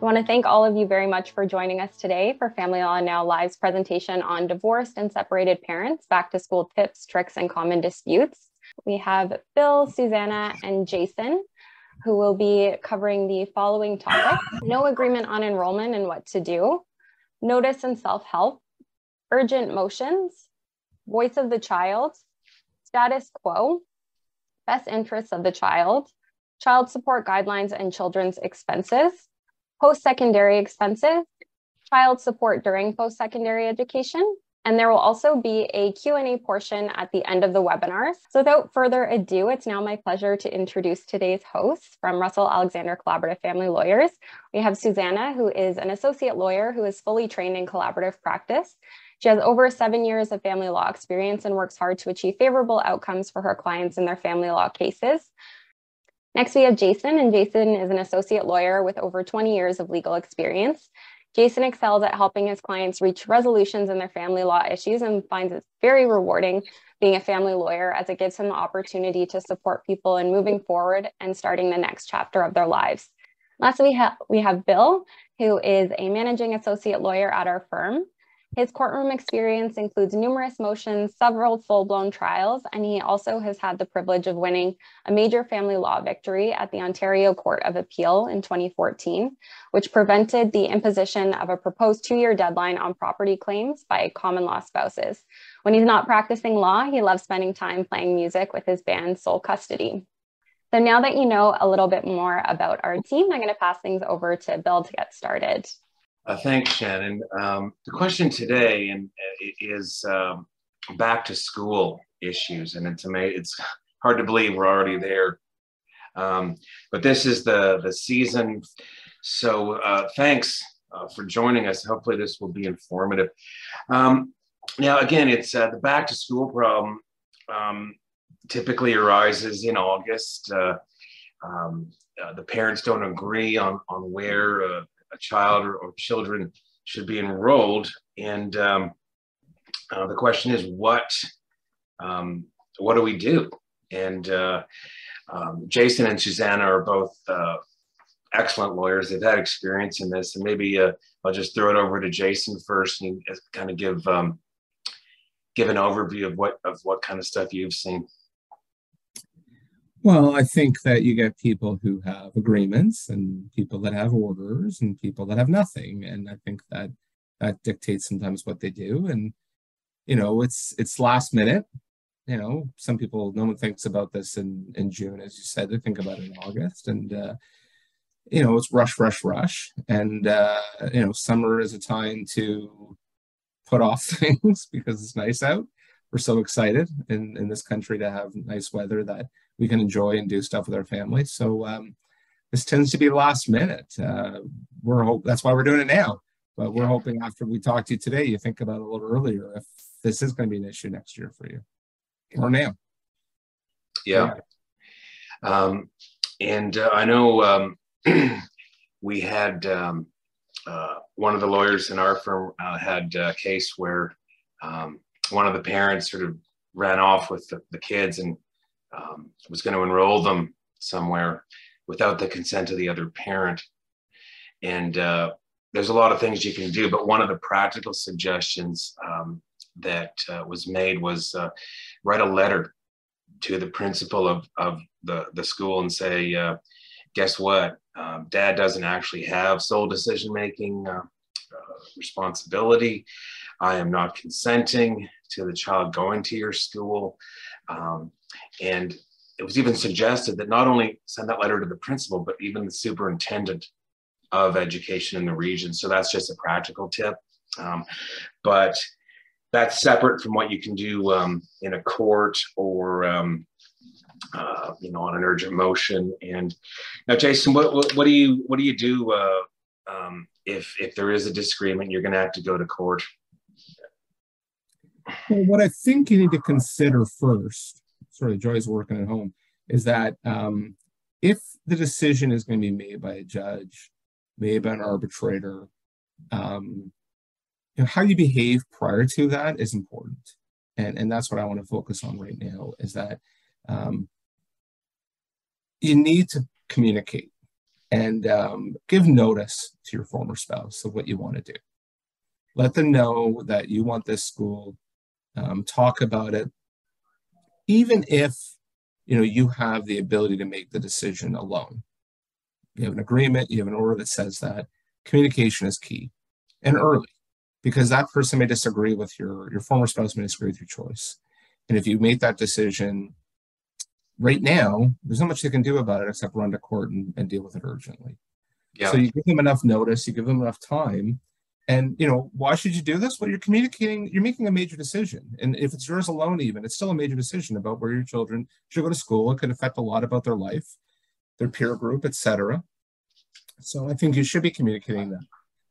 I want to thank all of you very much for joining us today for Family Law Now Live's presentation on divorced and separated parents, back to school tips, tricks, and common disputes. We have Bill, Susanna, and Jason, who will be covering the following topics. No agreement on enrollment and what to do, notice and self help, urgent motions, voice of the child, status quo, best interests of the child, child support guidelines and children's expenses, post-secondary expenses, child support during post-secondary education, and there will also be a Q&A portion at the end of the webinar. So without further ado, it's now my pleasure to introduce today's hosts from Russell Alexander Collaborative Family Lawyers. We have Susanna, who is an associate lawyer who is fully trained in collaborative practice. She has over seven years of family law experience and works hard to achieve favorable outcomes for her clients in their family law cases. Next, we have Jason, and Jason is an associate lawyer with over 20 years of legal experience. Jason excels at helping his clients reach resolutions in their family law issues and finds it very rewarding being a family lawyer as it gives him the opportunity to support people in moving forward and starting the next chapter of their lives. Lastly, we, ha we have Bill, who is a managing associate lawyer at our firm. His courtroom experience includes numerous motions, several full blown trials, and he also has had the privilege of winning a major family law victory at the Ontario Court of Appeal in 2014, which prevented the imposition of a proposed two year deadline on property claims by common law spouses. When he's not practicing law, he loves spending time playing music with his band Soul Custody. So now that you know a little bit more about our team, I'm going to pass things over to Bill to get started. Uh, thanks, Shannon. Um, the question today and, uh, is um, back to school issues, and it's amazing. It's hard to believe we're already there. Um, but this is the the season. So uh, thanks uh, for joining us. Hopefully, this will be informative. Um, now, again, it's uh, the back to school problem. Um, typically arises in August. Uh, um, the parents don't agree on on where a child or, or children should be enrolled. And um, uh, the question is, what um, what do we do? And uh, um, Jason and Susanna are both uh, excellent lawyers. They've had experience in this, and maybe uh, I'll just throw it over to Jason first and kind of give um, give an overview of what of what kind of stuff you've seen. Well, I think that you get people who have agreements and people that have orders and people that have nothing. And I think that that dictates sometimes what they do. And, you know, it's it's last minute. You know, some people no one thinks about this in, in June, as you said, they think about it in August. And uh, you know, it's rush, rush, rush. And uh, you know, summer is a time to put off things because it's nice out. We're so excited in, in this country to have nice weather that we can enjoy and do stuff with our family. So um, this tends to be last minute. Uh, we're hope that's why we're doing it now. But we're hoping after we talk to you today, you think about it a little earlier if this is going to be an issue next year for you or now. Yeah. yeah. Um, and uh, I know um, we had um, uh, one of the lawyers in our firm uh, had a case where um, one of the parents sort of ran off with the, the kids and um, was going to enroll them somewhere without the consent of the other parent. And uh, there's a lot of things you can do, but one of the practical suggestions um, that uh, was made was uh, write a letter to the principal of, of the, the school and say, uh, guess what? Um, dad doesn't actually have sole decision making uh, uh, responsibility. I am not consenting to the child going to your school. Um, and it was even suggested that not only send that letter to the principal, but even the superintendent of education in the region. So that's just a practical tip. Um, but that's separate from what you can do um, in a court or um, uh, you know on an urgent motion. And now, Jason, what, what, what do you what do you do uh, um, if if there is a disagreement? You're going to have to go to court. Well, what I think you need to consider first sort of Joy's working at home, is that um, if the decision is going to be made by a judge, made by an arbitrator, um, you know, how you behave prior to that is important. And, and that's what I want to focus on right now is that um, you need to communicate. and um, give notice to your former spouse of what you want to do. Let them know that you want this school. Um, talk about it, even if you know you have the ability to make the decision alone. You have an agreement, you have an order that says that communication is key and early because that person may disagree with your your former spouse may disagree with your choice and if you make that decision right now there's not much they can do about it except run to court and, and deal with it urgently yeah. so you give them enough notice you give them enough time and you know why should you do this? Well you're communicating you're making a major decision. And if it's yours alone even it's still a major decision about where your children should go to school. It could affect a lot about their life their peer group etc so i think you should be communicating that.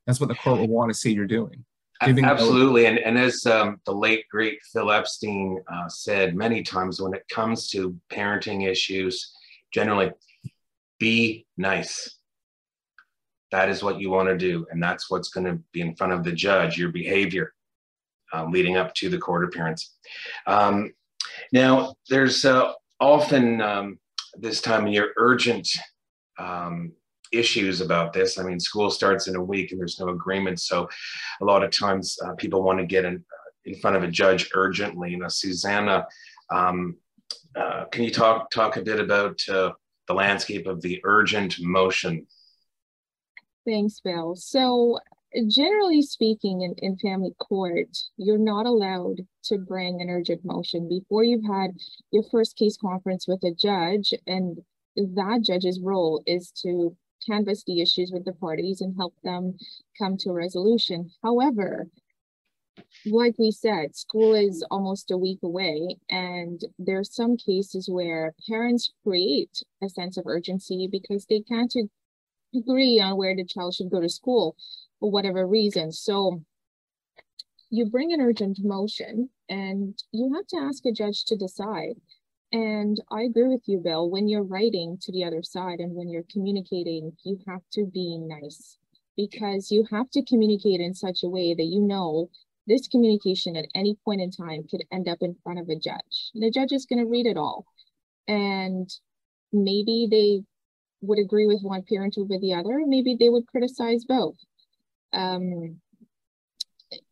That's what the court will want to see you're doing. Absolutely, and and as um, the late great Phil Epstein uh, said many times, when it comes to parenting issues, generally, be nice. That is what you want to do, and that's what's going to be in front of the judge. Your behavior um, leading up to the court appearance. Um, now, there's uh, often um, this time of year urgent um, issues about this. I mean, school starts in a week and there's no agreement. So a lot of times uh, people want to get in, in front of a judge urgently. You know, Susanna, um, uh, can you talk, talk a bit about uh, the landscape of the urgent motion? Thanks, Bill. So generally speaking in, in family court you're not allowed to bring an urgent motion before you've had your first case conference with a judge and that judge's role is to canvass the issues with the parties and help them come to a resolution. However, like we said, school is almost a week away, and there are some cases where parents create a sense of urgency because they can't agree on where the child should go to school for whatever reason. So you bring an urgent motion and you have to ask a judge to decide and I agree with you, Bill. When you're writing to the other side and when you're communicating, you have to be nice because you have to communicate in such a way that you know this communication at any point in time could end up in front of a judge. The judge is going to read it all. And maybe they would agree with one parent over the other. Maybe they would criticize both. Um,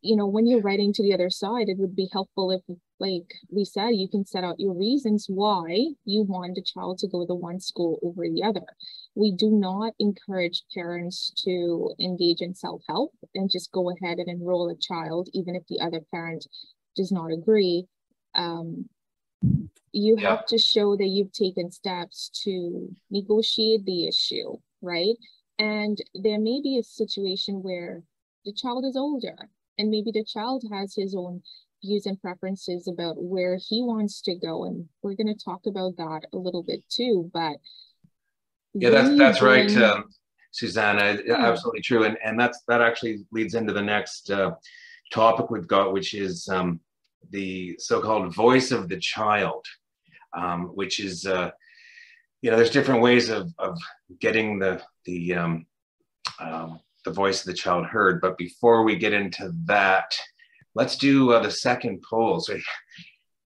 you know, when you're writing to the other side, it would be helpful if like we said, you can set out your reasons why you want a child to go to one school over the other. We do not encourage parents to engage in self help and just go ahead and enroll a child, even if the other parent does not agree. Um, you yeah. have to show that you've taken steps to negotiate the issue, right? And there may be a situation where the child is older and maybe the child has his own views and preferences about where he wants to go and we're going to talk about that a little bit too but yeah that's that's right um, susanna yeah. absolutely true and and that's that actually leads into the next uh, topic we've got which is um, the so-called voice of the child um, which is uh, you know there's different ways of of getting the the um, um, the voice of the child heard but before we get into that Let's do uh, the second poll. So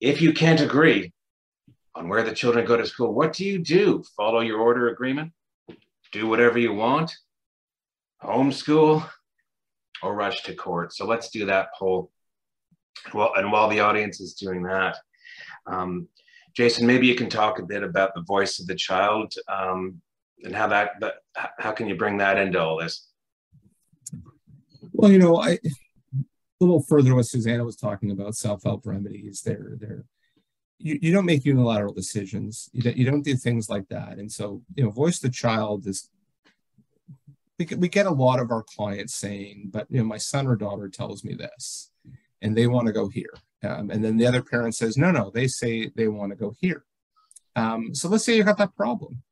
if you can't agree on where the children go to school, what do you do? Follow your order agreement? Do whatever you want? Homeschool? Or rush to court? So let's do that poll. Well, and while the audience is doing that, um, Jason, maybe you can talk a bit about the voice of the child um, and how that, that, how can you bring that into all this? Well, you know, I a little further what Susanna was talking about, self-help remedies. They're they're you, you don't make unilateral decisions. You don't, you don't do things like that. And so, you know, voice the child is we get, we get a lot of our clients saying, but you know, my son or daughter tells me this, and they want to go here. Um, and then the other parent says, no, no, they say they want to go here. Um, so let's say you've got that problem.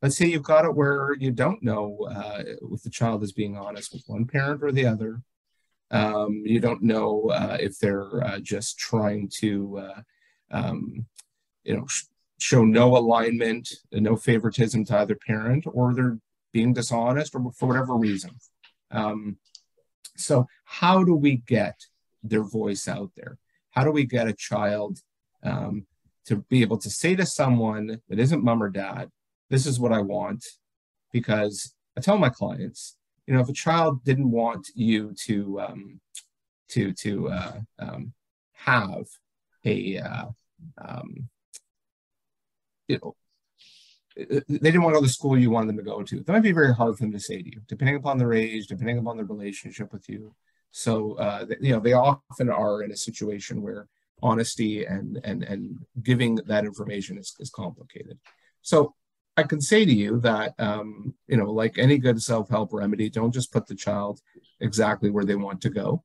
Let's say you've got it where you don't know uh, if the child is being honest with one parent or the other. Um, you don't know uh, if they're uh, just trying to, uh, um, you know, sh- show no alignment, no favoritism to either parent, or they're being dishonest, or for whatever reason. Um, so, how do we get their voice out there? How do we get a child um, to be able to say to someone that isn't mom or dad, "This is what I want," because I tell my clients, you know, if a child didn't want you to um, to to uh, um, have a uh, um, you know they didn't want to go to the school you wanted them to go to. That might be very hard for them to say to you, depending upon their age, depending upon their relationship with you. So, uh, you know, they often are in a situation where honesty and and and giving that information is, is complicated. So, I can say to you that, um, you know, like any good self-help remedy, don't just put the child exactly where they want to go.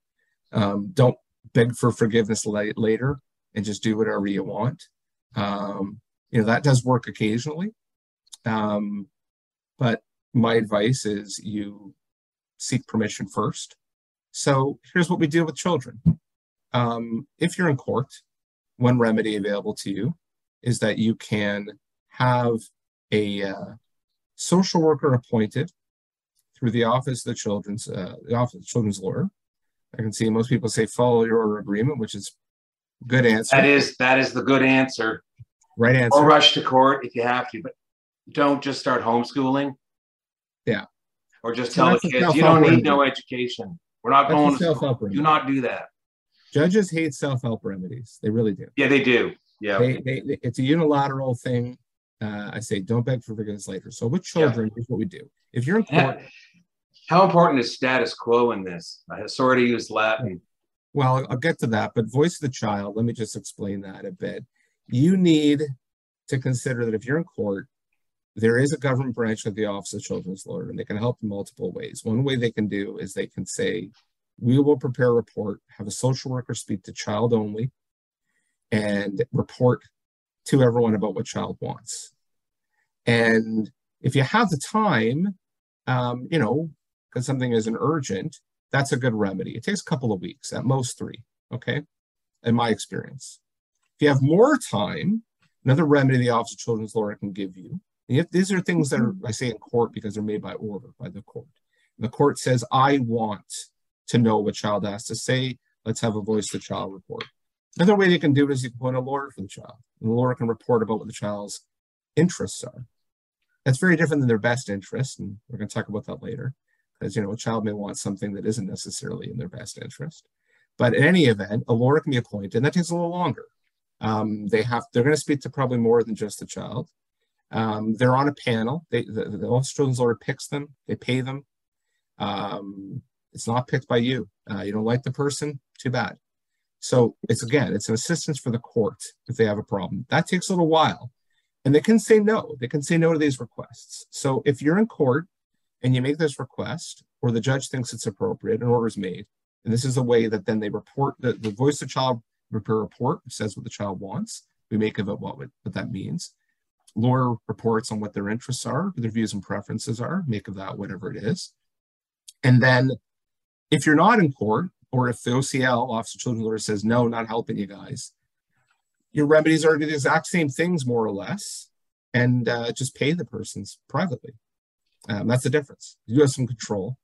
Um, don't beg for forgiveness later and just do whatever you want. Um, you know, that does work occasionally. Um, but my advice is you seek permission first. So here's what we do with children. Um, if you're in court, one remedy available to you is that you can have a uh, social worker appointed through the office of the children's uh, the office of the children's lawyer. I can see most people say follow your order agreement, which is good answer. That is that is the good answer. Right answer. Or rush to court if you have to, but don't just start homeschooling. Yeah. Or just tell the kids you don't need no education. We're not going to school. Do not do that. Judges hate self-help remedies. They really do. Yeah, they do. Yeah. They, they, they, it's a unilateral thing. Uh, I say don't beg for forgiveness later. So with children, yeah. here's what we do. If you're in court, how important is status quo in this? I sorry to use Latin. Well, I'll get to that, but voice of the child. Let me just explain that a bit. You need to consider that if you're in court, there is a government branch of the Office of Children's Lawyer, and they can help in multiple ways. One way they can do is they can say, we will prepare a report, have a social worker speak to child only, and report to everyone about what child wants. And if you have the time, um, you know, because something isn't urgent, that's a good remedy. It takes a couple of weeks, at most three, okay, in my experience. If you have more time, another remedy the Office of Children's Lawyer can give you if these are things that are, I say in court because they're made by order by the court. the court says, I want to know what child has to say. Let's have a voice to child report. Another way they can do it is you can put a lawyer for the child. And the lawyer can report about what the child's interests are. That's very different than their best interest, and we're going to talk about that later. Because you know, a child may want something that isn't necessarily in their best interest. But in any event, a lawyer can be appointed, and that takes a little longer. Um, they have they're going to speak to probably more than just the child. Um, they're on a panel. They, the, the Office of Children's Lawyer picks them. They pay them. Um, it's not picked by you. Uh, you don't like the person, too bad. So it's again, it's an assistance for the court if they have a problem. That takes a little while, and they can say no. They can say no to these requests. So if you're in court and you make this request, or the judge thinks it's appropriate, an order is made, and this is a way that then they report the, the voice of child report says what the child wants. We make of it what, what that means lawyer reports on what their interests are, their views and preferences are, make of that whatever it is. And then if you're not in court, or if the OCL, Office of Children's Lawyer, says, no, not helping you guys, your remedies are the exact same things, more or less, and uh, just pay the persons privately. Um, that's the difference. You have some control.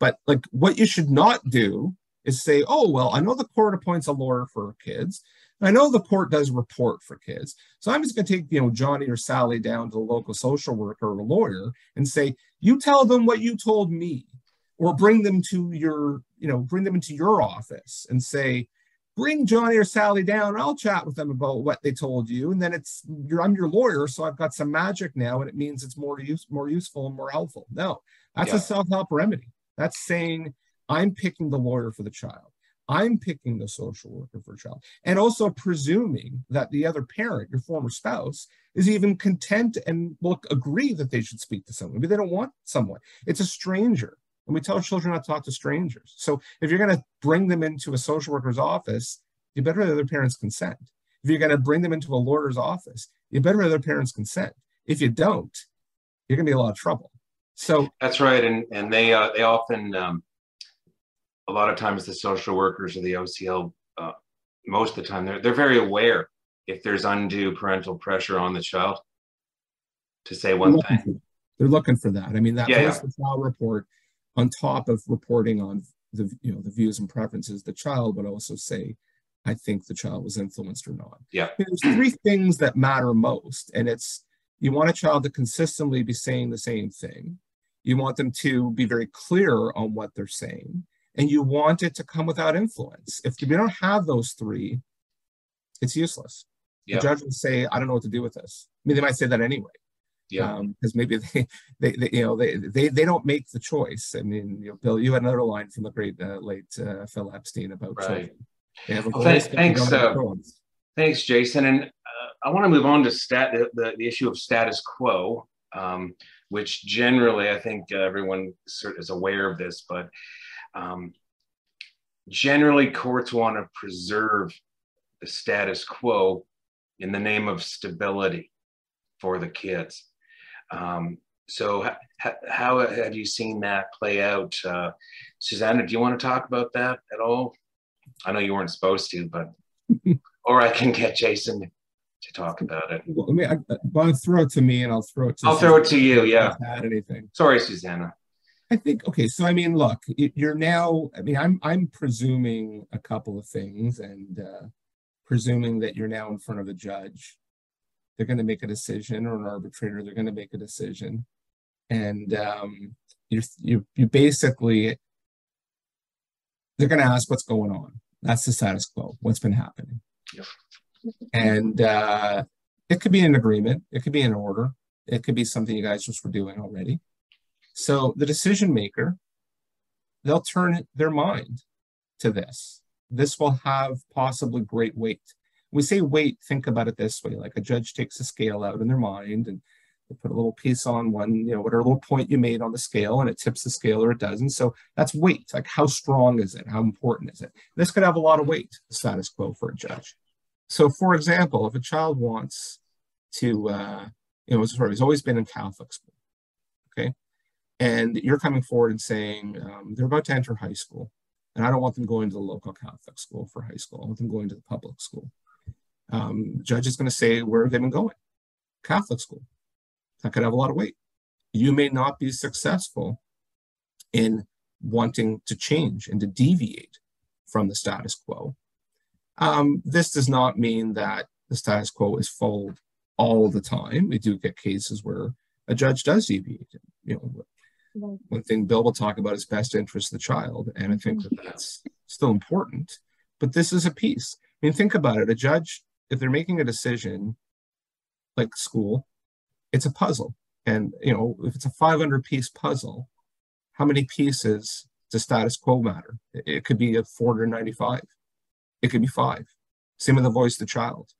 But like what you should not do is say, oh, well, I know the court appoints a lawyer for kids. I know the port does report for kids. So I'm just going to take, you know, Johnny or Sally down to the local social worker or a lawyer and say, you tell them what you told me or bring them to your, you know, bring them into your office and say, bring Johnny or Sally down. I'll chat with them about what they told you. And then it's you're I'm your lawyer, so I've got some magic now, and it means it's more use more useful and more helpful. No, that's yeah. a self-help remedy. That's saying I'm picking the lawyer for the child. I'm picking the social worker for a child. And also presuming that the other parent, your former spouse, is even content and will agree that they should speak to someone. Maybe they don't want someone. It's a stranger. And we tell children not to talk to strangers. So if you're going to bring them into a social worker's office, you better have the other parent's consent. If you're going to bring them into a lawyer's office, you better have their parents' consent. If you don't, you're going to be a lot of trouble. So that's right, and and they uh, they often um, a lot of times the social workers or the OCL, uh, most of the time, they're, they're very aware if there's undue parental pressure on the child to say one they're thing. they're looking for that. I mean, that yeah, yeah. child report on top of reporting on the you know the views and preferences the child would also say i think the child was influenced or not yeah there's three things that matter most and it's you want a child to consistently be saying the same thing You want them to be very clear on what they're saying, and you want it to come without influence. If we don't have those three, it's useless. The judge will say, "I don't know what to do with this." I mean, they might say that anyway. Yeah, because um, maybe they, they, they, you know, they, they, they don't make the choice. I mean, you know, Bill, you had another line from the great uh, late uh, Phil Epstein about right. children. well, thanks, thanks, uh, thanks, Jason. And uh, I want to move on to stat the, the, the issue of status quo, um, which generally I think everyone is aware of this, but um, generally courts want to preserve the status quo in the name of stability for the kids. Um, so how have you seen that play out? Uh, Susanna, do you want to talk about that at all? I know you weren't supposed to, but, or I can get Jason to talk about it. Well, I mean, I, I, throw it to me and I'll throw it to I'll Susanna throw it to you. Yeah. Add anything. Sorry, Susanna. I think, okay. So, I mean, look, you're now, I mean, I'm, I'm presuming a couple of things and, uh, presuming that you're now in front of a judge they're going to make a decision or an arbitrator they're going to make a decision and um, you you you basically they're going to ask what's going on that's the status quo what's been happening yep. and uh, it could be an agreement it could be an order it could be something you guys just were doing already so the decision maker they'll turn their mind to this this will have possibly great weight we say weight, think about it this way like a judge takes a scale out in their mind and they put a little piece on one, you know, whatever little point you made on the scale, and it tips the scale or it doesn't. So that's weight. Like how strong is it? How important is it? This could have a lot of weight, the status quo for a judge. So, for example, if a child wants to, uh, you know, sorry, he's always been in Catholic school, okay, and you're coming forward and saying um, they're about to enter high school, and I don't want them going to the local Catholic school for high school. I want them going to the public school um, judge is going to say where have they've been going. Catholic school. That could have a lot of weight. You may not be successful in wanting to change and to deviate from the status quo. Um, this does not mean that the status quo is followed all the time. We do get cases where a judge does deviate. You know, one thing Bill will talk about is best interest of the child, and I think that that's still important. But this is a piece. I mean, think about it. A judge if they're making a decision like school, it's a puzzle. And you know, if it's a 500 piece puzzle, how many pieces does status quo matter? It could be a 495. It could be five. Same with the voice of the child.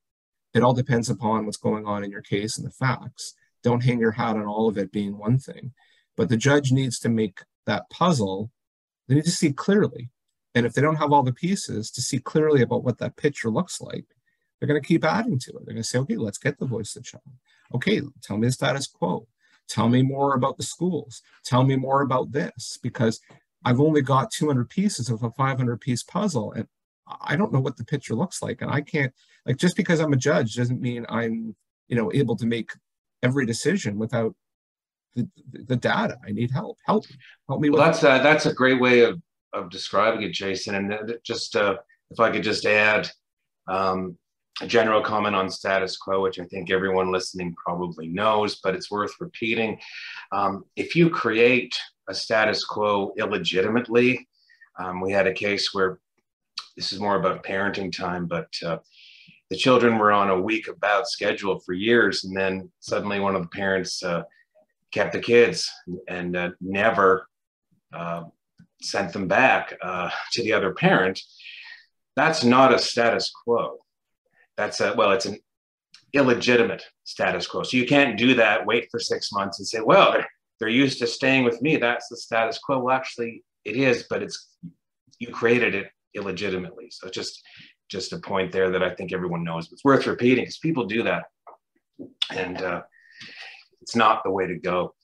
It all depends upon what's going on in your case and the facts. Don't hang your hat on all of it being one thing. But the judge needs to make that puzzle, they need to see clearly. And if they don't have all the pieces to see clearly about what that picture looks like, they're going to keep adding to it. They're going to say, okay, let's get the voice of the child. Okay, tell me the status quo. Tell me more about the schools. Tell me more about this because I've only got 200 pieces of a 500 piece puzzle and I don't know what the picture looks like. And I can't, like, just because I'm a judge doesn't mean I'm, you know, able to make every decision without the, the data. I need help. Help, help me. Well, that's a, that's a great way of, of describing it, Jason. And just uh, if I could just add, um, a general comment on status quo, which I think everyone listening probably knows, but it's worth repeating. Um, if you create a status quo illegitimately, um, we had a case where this is more about parenting time, but uh, the children were on a week about schedule for years, and then suddenly one of the parents uh, kept the kids and uh, never uh, sent them back uh, to the other parent. That's not a status quo that's a well, it's an illegitimate status quo. So you can't do that, wait for six months and say, well, they're, they're used to staying with me. That's the status quo. Well, actually, it is, but it's you created it illegitimately. So just just a point there that I think everyone knows. It's worth repeating because people do that, and uh, it's not the way to go.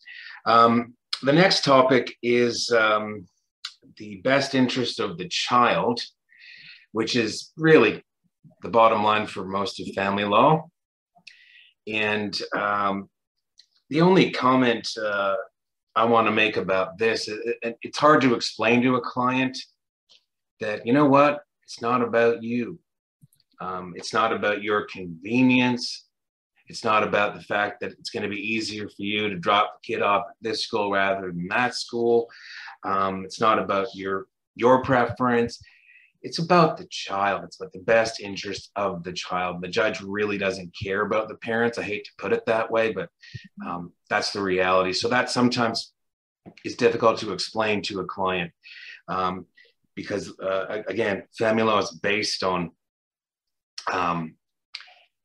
Um, the next topic is um, the best interest of the child, which is really the bottom line for most of family law. And um, the only comment uh, I want to make about this, it, it's hard to explain to a client that, you know what, it's not about you. Um, it's not about your convenience. It's not about the fact that it's going to be easier for you to drop the kid off at this school rather than that school. Um, it's not about your your preference. It's about the child. It's about the best interest of the child. The judge really doesn't care about the parents. I hate to put it that way, but um, that's the reality. So that sometimes is difficult to explain to a client um, because, uh, again, family law is based on um,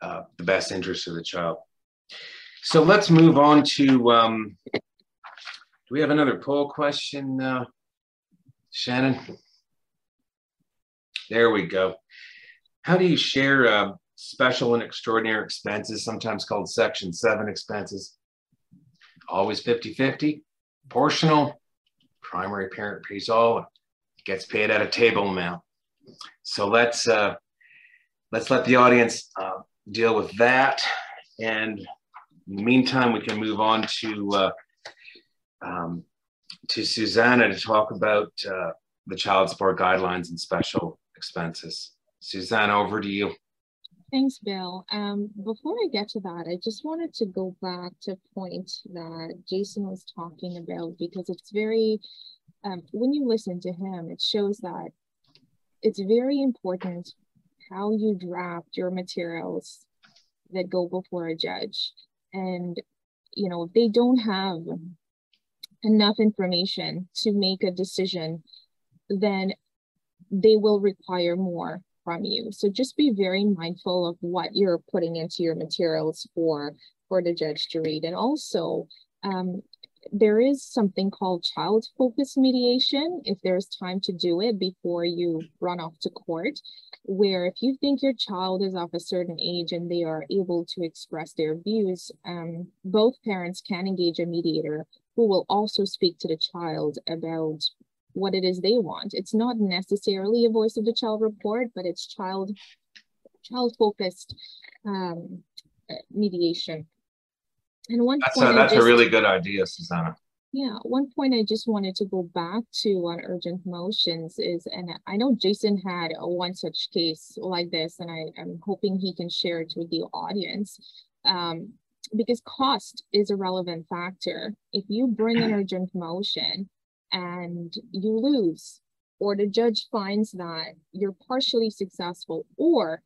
uh, the best interest of the child. So let's move on to. Um, do we have another poll question, uh, Shannon? There we go. How do you share uh, special and extraordinary expenses, sometimes called Section 7 expenses? Always 50 50, proportional, primary parent pays all, gets paid at a table amount. So let's uh, let's let the audience uh, deal with that. And in the meantime, we can move on to uh, um, to Susanna to talk about uh, the child support guidelines and special expenses. Susanna, over to you. Thanks, Bill. Um, before I get to that, I just wanted to go back to a point that Jason was talking about because it's very, um, when you listen to him, it shows that it's very important how you draft your materials that go before a judge. And, you know, if they don't have enough information to make a decision, then they will require more from you. So just be very mindful of what you're putting into your materials for for the judge to read. And also, um, there is something called child focused mediation if there's time to do it before you run off to court where if you think your child is of a certain age and they are able to express their views um, both parents can engage a mediator who will also speak to the child about what it is they want. It's not necessarily a voice of the child report but it's child child focused um, mediation and one that's, a, that's just, a really good idea, Susanna. Yeah, one point I just wanted to go back to on urgent motions is, and I know Jason had one such case like this, and I, am hoping he can share it with the audience. Um, because cost is a relevant factor. If you bring an urgent motion and you lose, or the judge finds that you're partially successful, or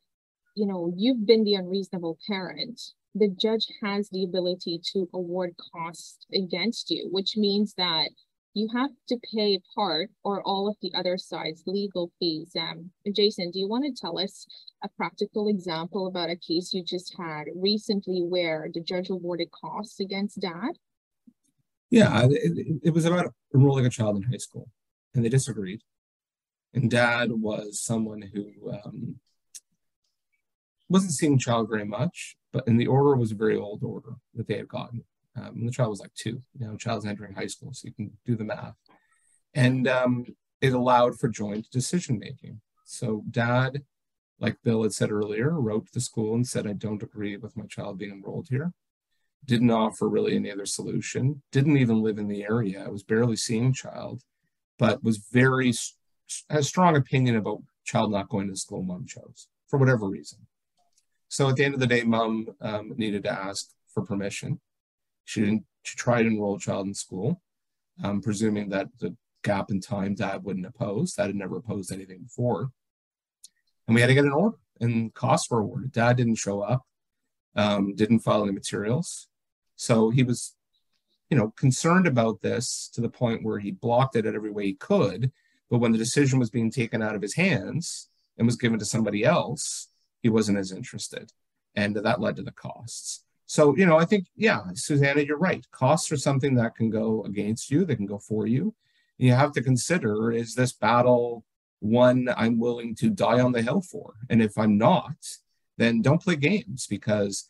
you know you've been the unreasonable parent the judge has the ability to award costs against you, which means that you have to pay part or all of the other side's legal fees. Um, Jason, do you want to tell us a practical example about a case you just had recently where the judge awarded costs against dad? Yeah, it, it was about enrolling a child in high school, and they disagreed. And dad was someone who um, wasn't seeing child very much, but and the order was a very old order that they had gotten. Um, the child was like two. You know, child's entering high school, so you can do the math. And um, it allowed for joint decision making. So dad, like Bill had said earlier, wrote to the school and said, "I don't agree with my child being enrolled here." Didn't offer really any other solution. Didn't even live in the area. I was barely seeing child, but was very has strong opinion about child not going to school mom chose for whatever reason. So at the end of the day, mom um, needed to ask for permission. She didn't. She tried to enroll child in school, um, presuming that the gap in time dad wouldn't oppose. Dad had never opposed anything before, and we had to get an order. And costs were awarded. Dad didn't show up, um, didn't file any materials, so he was, you know, concerned about this to the point where he blocked it at every way he could. But when the decision was being taken out of his hands and was given to somebody else, he wasn't as interested. And that led to the costs. So, you know, I think, yeah, Susanna, you're right. Costs are something that can go against you, they can go for you. You have to consider is this battle one I'm willing to die on the hill for? And if I'm not, then don't play games because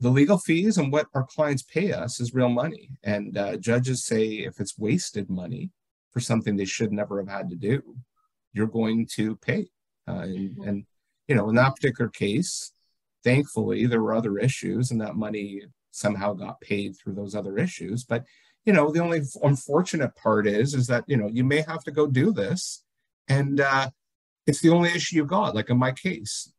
the legal fees and what our clients pay us is real money. And uh, judges say if it's wasted money for something they should never have had to do, you're going to pay. Uh, and, and you know, in that particular case, thankfully there were other issues and that money somehow got paid through those other issues. But, you know, the only unfortunate part is, is that, you know, you may have to go do this and uh, it's the only issue you got. Like in my case,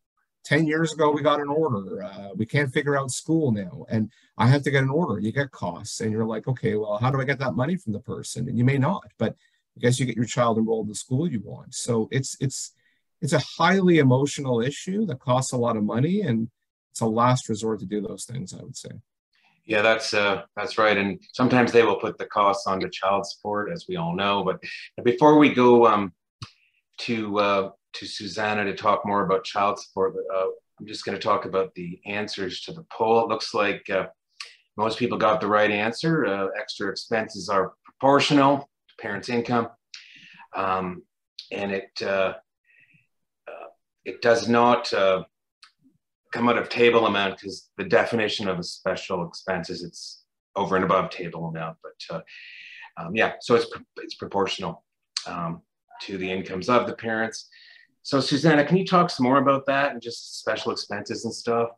10 years ago we got an order uh, we can't figure out school now and i have to get an order you get costs and you're like okay well how do i get that money from the person and you may not but i guess you get your child enrolled in the school you want so it's it's it's a highly emotional issue that costs a lot of money and it's a last resort to do those things i would say yeah that's uh that's right and sometimes they will put the costs onto child support as we all know but before we go um to uh to Susanna to talk more about child support. Uh, I'm just going to talk about the answers to the poll. It looks like uh, most people got the right answer. Uh, extra expenses are proportional to parents' income, um, and it uh, uh, it does not uh, come out of table amount because the definition of a special expense is it's over and above table amount. But um, yeah, so it's it's proportional um, to the incomes of the parents. So Susanna, can you talk some more about that and just special expenses and stuff?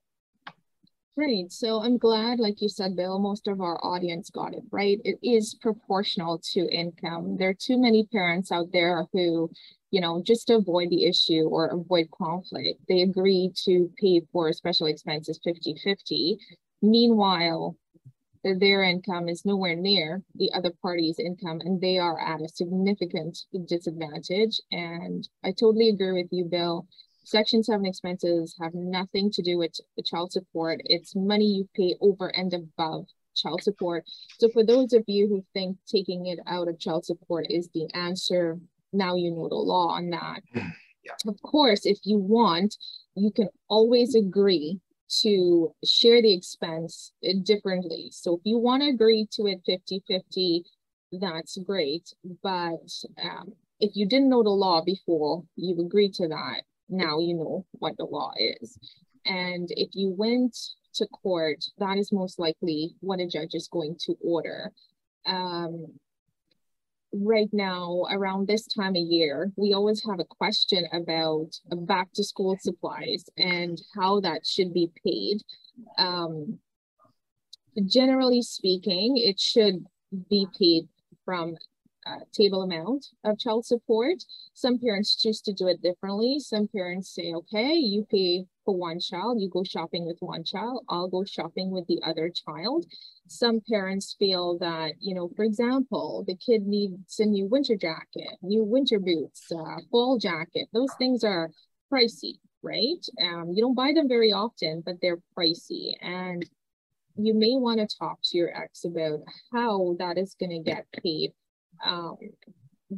Right. So I'm glad, like you said, Bill, most of our audience got it right. It is proportional to income. There are too many parents out there who, you know, just to avoid the issue or avoid conflict, they agree to pay for special expenses 50 50. Meanwhile, their income is nowhere near the other party's income and they are at a significant disadvantage. And I totally agree with you, Bill. Section 7 expenses have nothing to do with child support. It's money you pay over and above child support. So for those of you who think taking it out of child support is the answer, now you know the law on that. Yeah. Of course, if you want, you can always agree to share the expense uh, differently. So if you want to agree to it 50 50, that's great. But um, if you didn't know the law before you agreed to that, now you know what the law is. And if you went to court, that is most likely what a judge is going to order. Um, right now around this time of year, we always have a question about back to school supplies and how that should be paid. Um, generally speaking, it should be paid from uh, table amount of child support. Some parents choose to do it differently. Some parents say, okay, you pay for one child, you go shopping with one child, I'll go shopping with the other child. Some parents feel that, you know, for example, the kid needs a new winter jacket, new winter boots, uh, fall jacket. Those things are pricey, right? Um, you don't buy them very often, but they're pricey. And you may want to talk to your ex about how that is going to get paid um,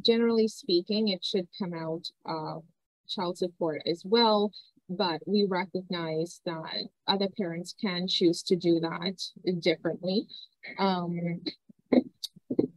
generally speaking, it should come out of child support as well, but we recognize that other parents can choose to do that differently. Um,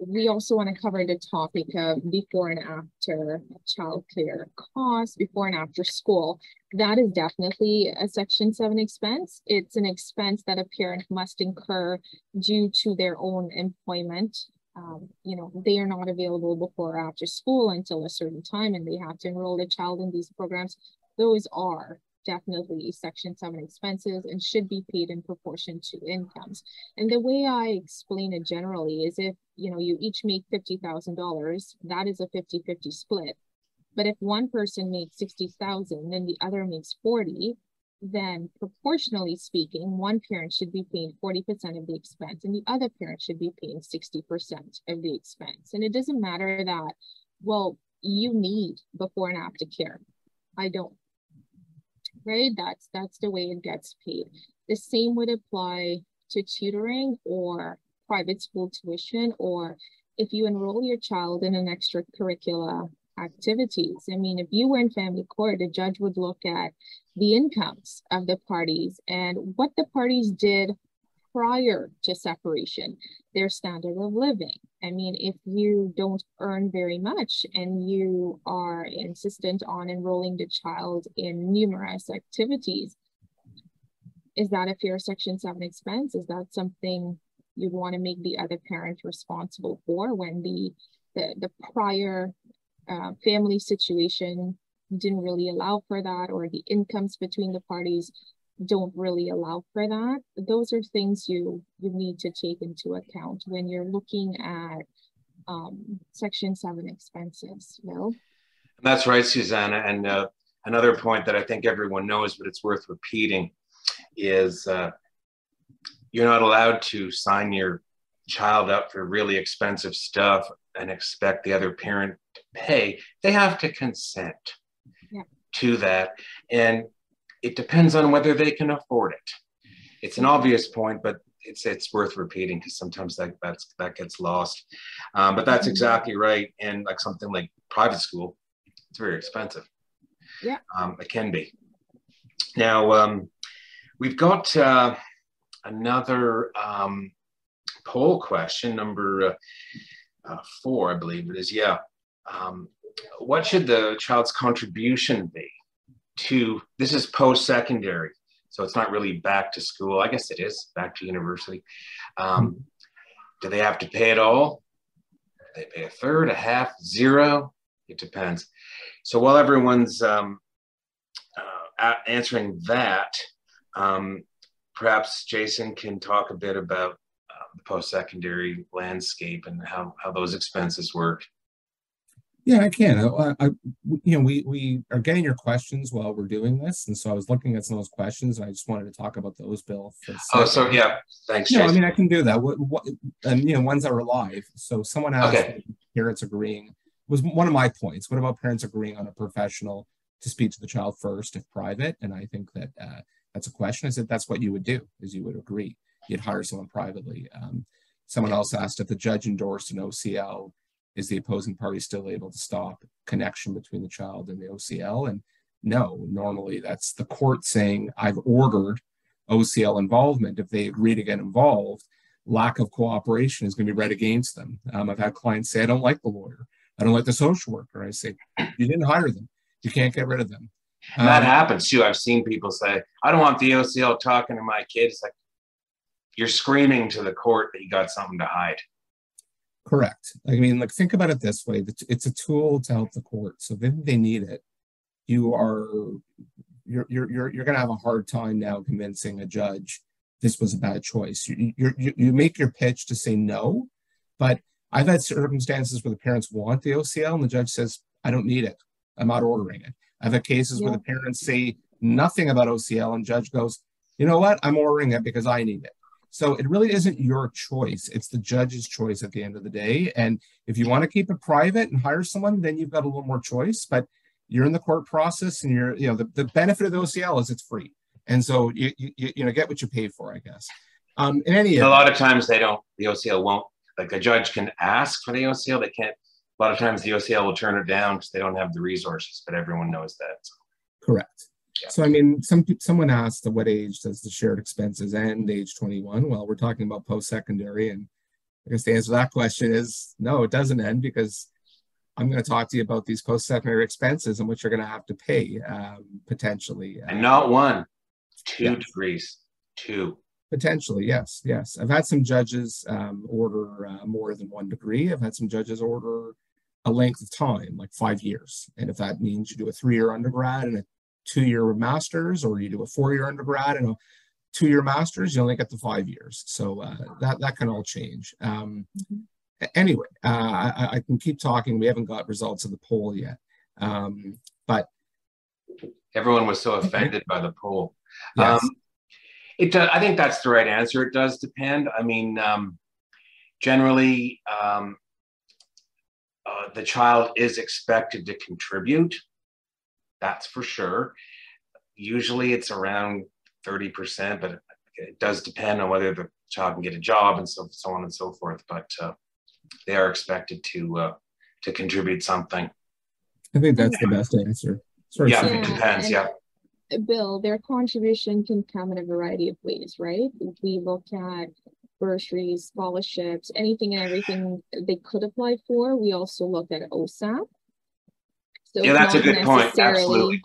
we also want to cover the topic of before and after childcare costs, before and after school. That is definitely a Section 7 expense. It's an expense that a parent must incur due to their own employment um, you know, they are not available before or after school until a certain time and they have to enroll the child in these programs. Those are definitely Section 7 expenses and should be paid in proportion to incomes. And the way I explain it generally is if, you know, you each make $50,000, that is a 50-50 split. But if one person makes 60,000 and the other makes 40, then proportionally speaking, one parent should be paying 40% of the expense and the other parent should be paying 60% of the expense. And it doesn't matter that, well, you need before and after care. I don't. Right? That's that's the way it gets paid. The same would apply to tutoring or private school tuition or if you enroll your child in an extracurricular activities. I mean, if you were in family court, the judge would look at the incomes of the parties and what the parties did prior to separation, their standard of living. I mean, if you don't earn very much and you are insistent on enrolling the child in numerous activities, is that a fair Section 7 expense? Is that something you'd want to make the other parent responsible for when the the, the prior uh, family situation didn't really allow for that or the incomes between the parties don't really allow for that those are things you you need to take into account when you're looking at um, section 7 expenses no? That's right susanna and uh, another point that I think everyone knows, but it's worth repeating, is uh, you're not allowed to sign your child up for really expensive stuff and expect the other parent pay. They have to consent yeah. to that. And it depends on whether they can afford it. It's an obvious point, but it's it's worth repeating because sometimes that that's that gets lost. Um, but that's mm-hmm. exactly right. And like something like private school, it's very expensive. Yeah, um, it can be. Now um, we've got uh, another um, poll question, number uh, uh, four, I believe it is. Yeah. Um, what should the child's contribution be to this is post secondary? So it's not really back to school. I guess it is back to university. Um, do they have to pay it all? They pay a third, a half, zero. It depends. So while everyone's um, uh, answering that, um, perhaps Jason can talk a bit about uh, the post-secondary landscape and how, how those expenses work. Yeah, I can. I, I, you know, we we are getting your questions while we're doing this, and so I was looking at some of those questions, and I just wanted to talk about those, Bill. oh, so yeah, thanks. No, I mean I can do that. What, what, and you know, ones that are live. So someone asked, okay. parents agreeing was one of my points. What about parents agreeing on a professional to speak to the child first, if private? And I think that uh, that's a question. I said that's what you would do, is you would agree. You'd hire someone privately. Um, someone else asked if the judge endorsed an OCL is the opposing party still able to stop connection between the child and the OCL? And no, normally that's the court saying, I've ordered OCL involvement. If they agree to get involved, lack of cooperation is going to be read against them. Um, I've had clients say, I don't like the lawyer. I don't like the social worker. I say, you didn't hire them. You can't get rid of them. Um, that happens too. I've seen people say, I don't want the OCL talking to my kids. Like, you're screaming to the court that you got something to hide. Correct. I mean, like think about it this way: it's a tool to help the court. So if they need it, you are you're you're you're, you're going to have a hard time now convincing a judge this was a bad choice. You, you you make your pitch to say no, but I've had circumstances where the parents want the OCL and the judge says I don't need it. I'm not ordering it. I've had cases yeah. where the parents say nothing about OCL and judge goes, you know what, I'm ordering it because I need it. So it really isn't your choice. It's the judge's choice at the end of the day. And if you want to keep it private and hire someone, then you've got a little more choice. But you're in the court process and you're, you know, the, the benefit of the OCL is it's free. And so you, you, you know, get what you pay for, I guess. Um, in any A lot of times they don't, the OCL won't, like a judge can ask for the OCL. They can't, a lot of times the OCL will turn it down because they don't have the resources, but everyone knows that. So. Correct. So I mean, some someone asked at what age does the shared expenses end? Age 21. Well, we're talking about post-secondary, and I guess the answer to that question is no, it doesn't end because I'm going to talk to you about these post-secondary expenses and what you're going to have to pay um, potentially. And not one, two yeah. degrees, two. Potentially, yes, yes. I've had some judges um, order uh, more than one degree. I've had some judges order a length of time, like five years. And if that means you do a three-year undergrad and a two-year master's or you do a four-year undergrad and a two-year master's, you only get the five years. So uh, that, that can all change. Um, mm-hmm. Anyway, uh, I, I, can keep talking. We haven't got results of the poll yet. Um, but everyone was so offended by the poll. Yes. Um, it does, I think that's the right answer. It does depend. I mean, um, generally, um, uh, the child is expected to contribute that's for sure. Usually it's around 30%, but it does depend on whether the child can get a job and so, so on and so forth. But uh, they are expected to uh, to contribute something. I think that's the best answer. Sort yeah, it depends. Yeah. Bill, their contribution can come in a variety of ways, right? We look at bursaries, scholarships, anything and everything they could apply for, we also look at OSAP. So yeah, that's a good point. Absolutely.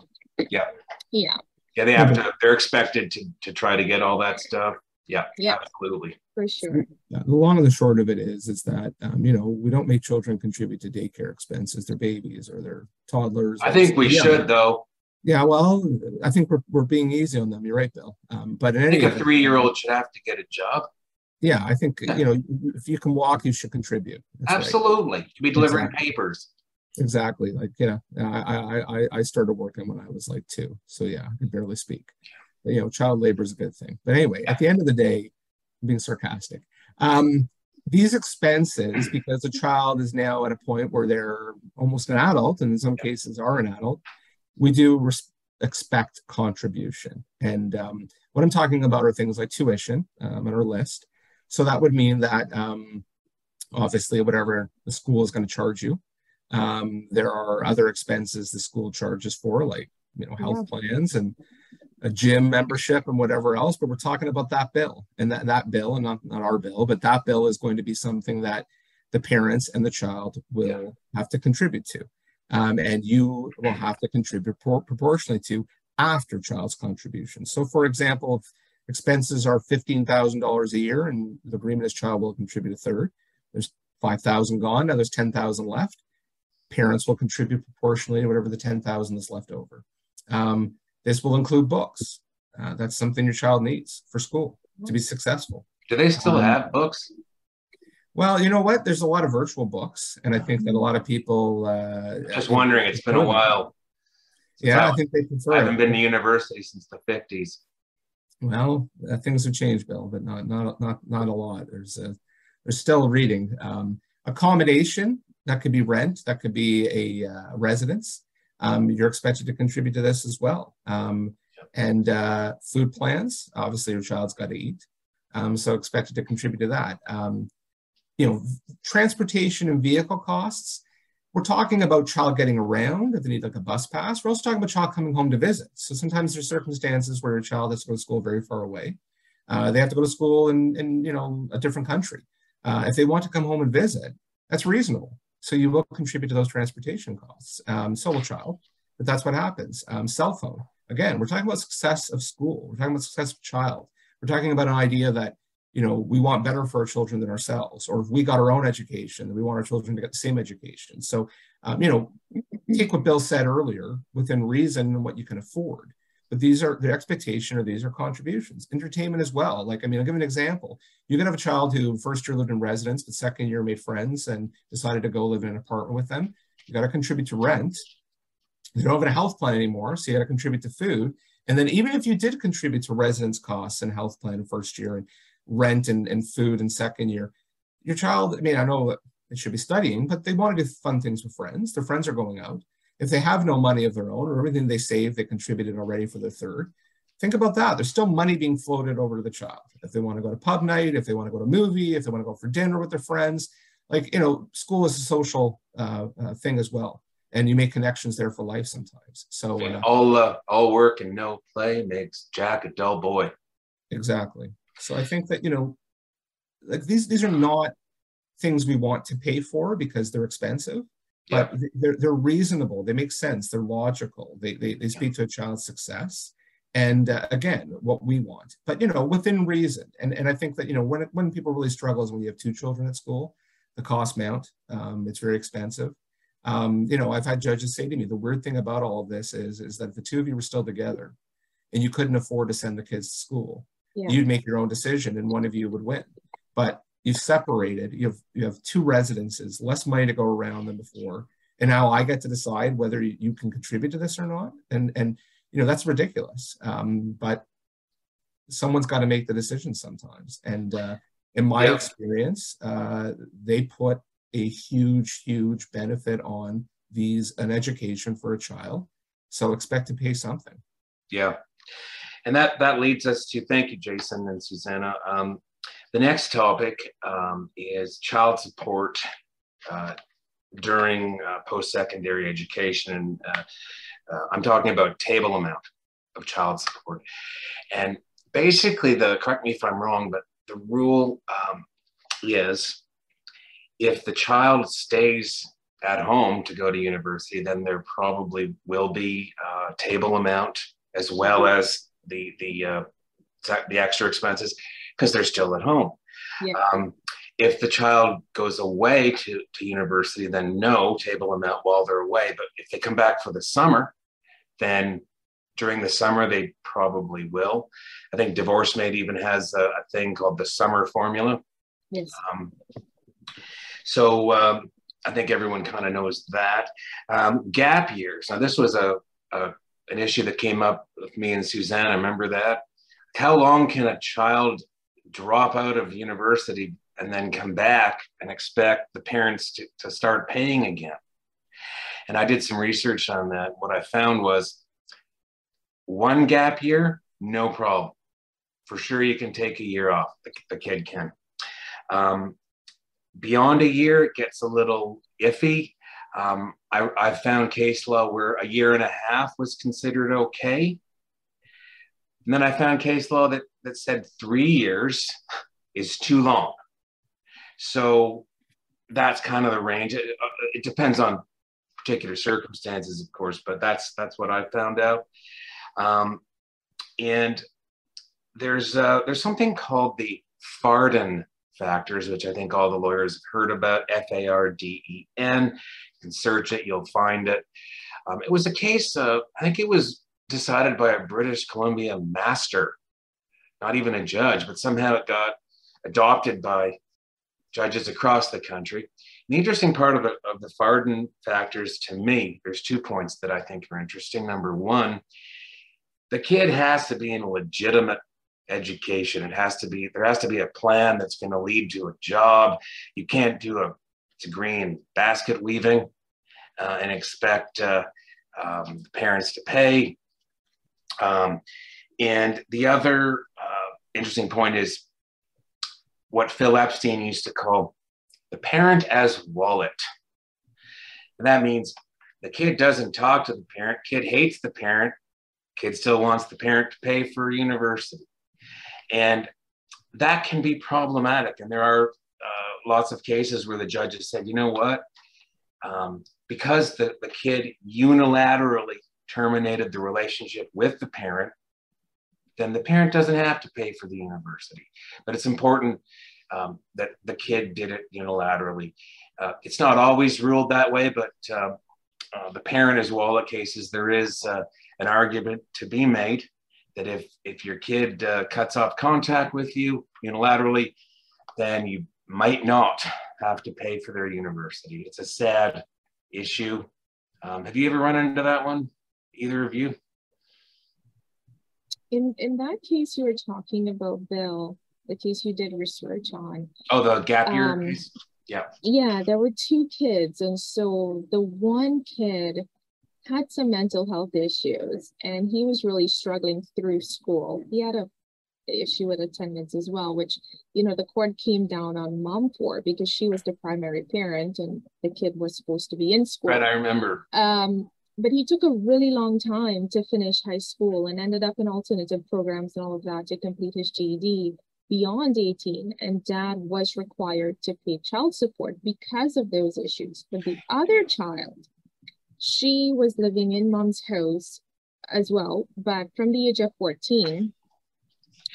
Yeah. Yeah. Yeah, they have to. They're expected to to try to get all that stuff. Yeah. Yeah. Absolutely. For sure. Yeah, the long and the short of it is, is that um, you know we don't make children contribute to daycare expenses. They're babies or they're toddlers. I think we yeah. should though. Yeah, well, I think we're, we're being easy on them. You're right, Bill. Um, but in I think a three year old should have to get a job. Yeah, I think you know if you can walk, you should contribute. That's Absolutely, right. you should be delivering exactly. papers. Exactly. Like, yeah, I, I, I started working when I was like two. So yeah, I can barely speak. But, you know, child labor is a good thing. But anyway, at the end of the day, I'm being sarcastic. Um, these expenses, because a child is now at a point where they're almost an adult, and in some cases are an adult, we do res- expect contribution. And um, what I'm talking about are things like tuition um, on our list. So that would mean that um, obviously whatever the school is going to charge you. Um, there are other expenses the school charges for, like you know health yeah. plans and a gym membership and whatever else. But we're talking about that bill and that that bill, and not not our bill, but that bill is going to be something that the parents and the child will yeah. have to contribute to, um, and you will have to contribute pro- proportionally to after child's contribution. So, for example, if expenses are fifteen thousand dollars a year, and the agreement is child will contribute a third. There's five thousand gone. Now there's ten thousand left parents will contribute proportionally to whatever the 10,000 is left over. Um, this will include books. Uh, that's something your child needs for school to be successful. Do they still um, have books? Well, you know what? There's a lot of virtual books, and I think that a lot of people. Uh, Just wondering, it's been a while. Yeah, I, I, think they prefer. I haven't been to university since the 50s. Well, uh, things have changed, Bill, but not not not not a lot. There's a, there's still reading. Um, accommodation that could be rent, that could be a uh, residence. Um, you're expected to contribute to this as well. Um, and uh, food plans, obviously your child's got to eat. Um, so expected to contribute to that. Um, you know, transportation and vehicle costs. We're talking about child getting around if they need like a bus pass. We're also talking about child coming home to visit. So sometimes there's circumstances where a child has to go to school very far away. Uh, they have to go to school in, in you know a different country. Uh, if they want to come home and visit, that's reasonable. So you will contribute to those transportation costs. Um, so will child, but that's what happens. Um, cell phone. Again, we're talking about success of school. We're talking about success of child. We're talking about an idea that you know we want better for our children than ourselves, or if we got our own education, we want our children to get the same education. So um, you know, take what Bill said earlier, within reason and what you can afford. But these are the expectation or these are contributions. Entertainment as well. Like, I mean, I'll give an example. You can have a child who first year lived in residence, but second year made friends and decided to go live in an apartment with them. You got to contribute to rent. You don't have a health plan anymore, so you got to contribute to food. And then even if you did contribute to residence costs and health plan first year and rent and, and food in second year, your child, I mean, I know they should be studying, but they want to do fun things with friends. Their friends are going out. If they have no money of their own or everything they saved, they contributed already for their third. Think about that. There's still money being floated over to the child. If they want to go to pub night, if they want to go to a movie, if they want to go for dinner with their friends, like, you know, school is a social uh, uh, thing as well. And you make connections there for life sometimes. So uh, all, uh, all work and no play makes Jack a dull boy. Exactly. So I think that, you know, like these, these are not things we want to pay for because they're expensive but yeah. they're, they're reasonable. They make sense. They're logical. They, they, they speak to a child's success. And uh, again what we want. But you know within reason. And, and i think that you know when, when people really struggle is when you have two children at school the cost mount um, it's very expensive. Um, you know i've had judges say to me the weird thing about all of this is is that if the two of you were still together and you couldn't afford to send the kids to school yeah. you'd make your own decision and one of you would win. But you've separated, you have you have two residences, less money to go around than before, and now I get to decide whether you can contribute to this or not, and and you know that's ridiculous. Um, but someone's got to make the decision sometimes, and uh, in my yeah. experience, uh, they put a huge, huge benefit on these an education for a child. So expect to pay something. Yeah. And that that leads us to thank you, Jason and Susanna. Um, the next topic um, is child support uh, during uh, post-secondary education. And uh, uh, I'm talking about table amount of child support. And basically the, correct me if I'm wrong, but the rule um, is if the child stays at home to go to university, then there probably will be uh, table amount as well as the, the, uh, the extra expenses because they're still at home. Yeah. Um, if the child goes away to, to university, then no table amount while they're away. But if they come back for the summer, then during the summer they probably will. I think DivorceMate even has a, a thing called the summer formula. Yes. Um, so um, I think everyone kind of knows that. Um, gap years. Now, this was a, a, an issue that came up with me and Suzanne. I remember that. How long can a child drop out of university and then come back and expect the parents to, to start paying again? And I did some research on that. What I found was one gap year, no problem. For sure, you can take a year off, the, the kid can. Um, beyond a year, it gets a little iffy. Um, I, I found case law where a year and a half was considered okay. And then I found case law that, that said three years is too long. So that's kind of the range. It, it, depends on particular circumstances, of course, but that's that's what I found out. Um, and there's uh, there's something called the Farden factors, which I think all the lawyers have heard about. F A R D E N. You can search it, you'll find it. Um, it was a case. Uh, I think it was decided by a British Columbia master, not even a judge, but somehow it got adopted by judges across the country. The interesting part of the, of the Farden factors to me, there's two points that I think are interesting. Number one, the kid has to be in a legitimate education. It has to be, there has to be a plan that's going to lead to a job. You can't do a degree in basket weaving uh, and expect uh, um, parents to pay. Um, and the other uh, interesting point is what Phil Epstein used to call the parent as wallet. And that means the kid doesn't talk to the parent, kid hates the parent, kid still wants the parent to pay for university. And that can be problematic. And there are uh, lots of cases where the judges said, you know what? Um, because the, the kid unilaterally terminated the relationship with the parent, then the parent doesn't have to pay for the university. But it's important um, that the kid did it unilaterally. Uh, it's not always ruled that way, but uh, uh, the parent as wallet cases, there is uh, an argument to be made that if, if your kid uh, cuts off contact with you unilaterally, then you might not have to pay for their university. It's a sad issue. Um, have you ever run into that one, either of you? In, in that case you were talking about, Bill, the case you did research on. Oh, the gap year um, case? Yeah. Yeah, there were two kids. And so the one kid had some mental health issues and he was really struggling through school. He had a issue with attendance as well, which, you know, the court came down on mom for because she was the primary parent and the kid was supposed to be in school. Right, I remember. Um, but he took a really long time to finish high school and ended up in alternative programs and all of that to complete his GED beyond 18 and dad was required to pay child support because of those issues. But the other child, she was living in mom's house as well, but from the age of 14,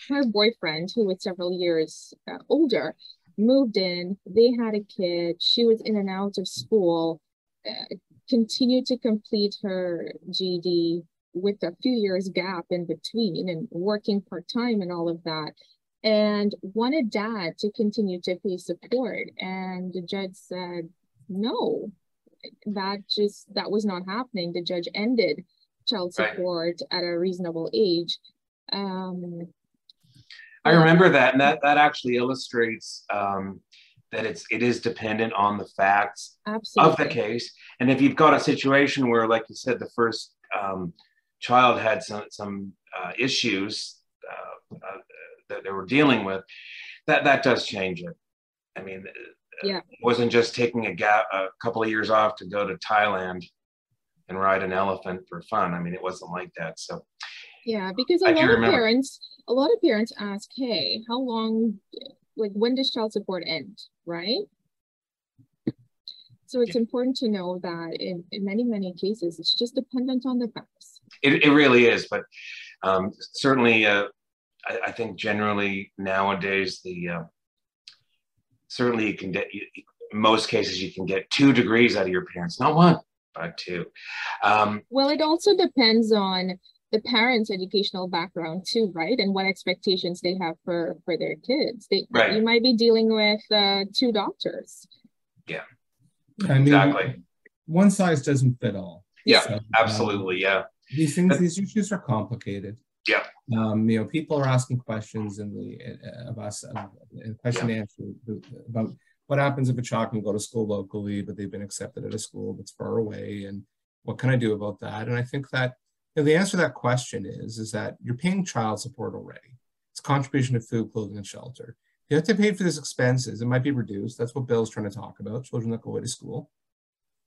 her boyfriend, who was several years uh, older, moved in. They had a kid. She was in and out of school, uh, continued to complete her GED with a few years gap in between and working part-time and all of that and wanted dad to continue to pay support. And the judge said, no, that just, that was not happening. The judge ended child support right. at a reasonable age. Um, I remember that, and that that actually illustrates um, that it's it is dependent on the facts Absolutely. of the case. And if you've got a situation where, like you said, the first um, child had some some uh, issues, uh, uh, that they were dealing with, that that does change it. I mean, yeah. it wasn't just taking a gap a couple of years off to go to Thailand and ride an elephant for fun. I mean, it wasn't like that. So yeah, because a I lot of parents, a lot of parents ask, "Hey, how long? Like, when does child support end?" Right. So it's important to know that in, in many, many cases, it's just dependent on the facts. It, it really is, but um, certainly uh, I, I think generally nowadays the uh, certainly you can get you, most cases you can get two degrees out of your parents, not one, but two. Um, well, it also depends on the parents' educational background too, right? And what expectations they have for for their kids. They, right. You might be dealing with uh, two doctors. Yeah. I mean, exactly. One size doesn't fit all. Yeah, so, absolutely. Um, yeah. These things, these issues are complicated. Yeah. Um, you know, people are asking questions in the uh, of us uh, in question yeah. answer about what happens if a child can go to school locally, but they've been accepted at a school that's far away, and what can I do about that? And I think that know, the answer to that question is is that you're paying child support already. It's contribution to food, clothing, and shelter. You have to pay for these expenses. It might be reduced. That's what Bill's trying to talk about. Children that go away to school.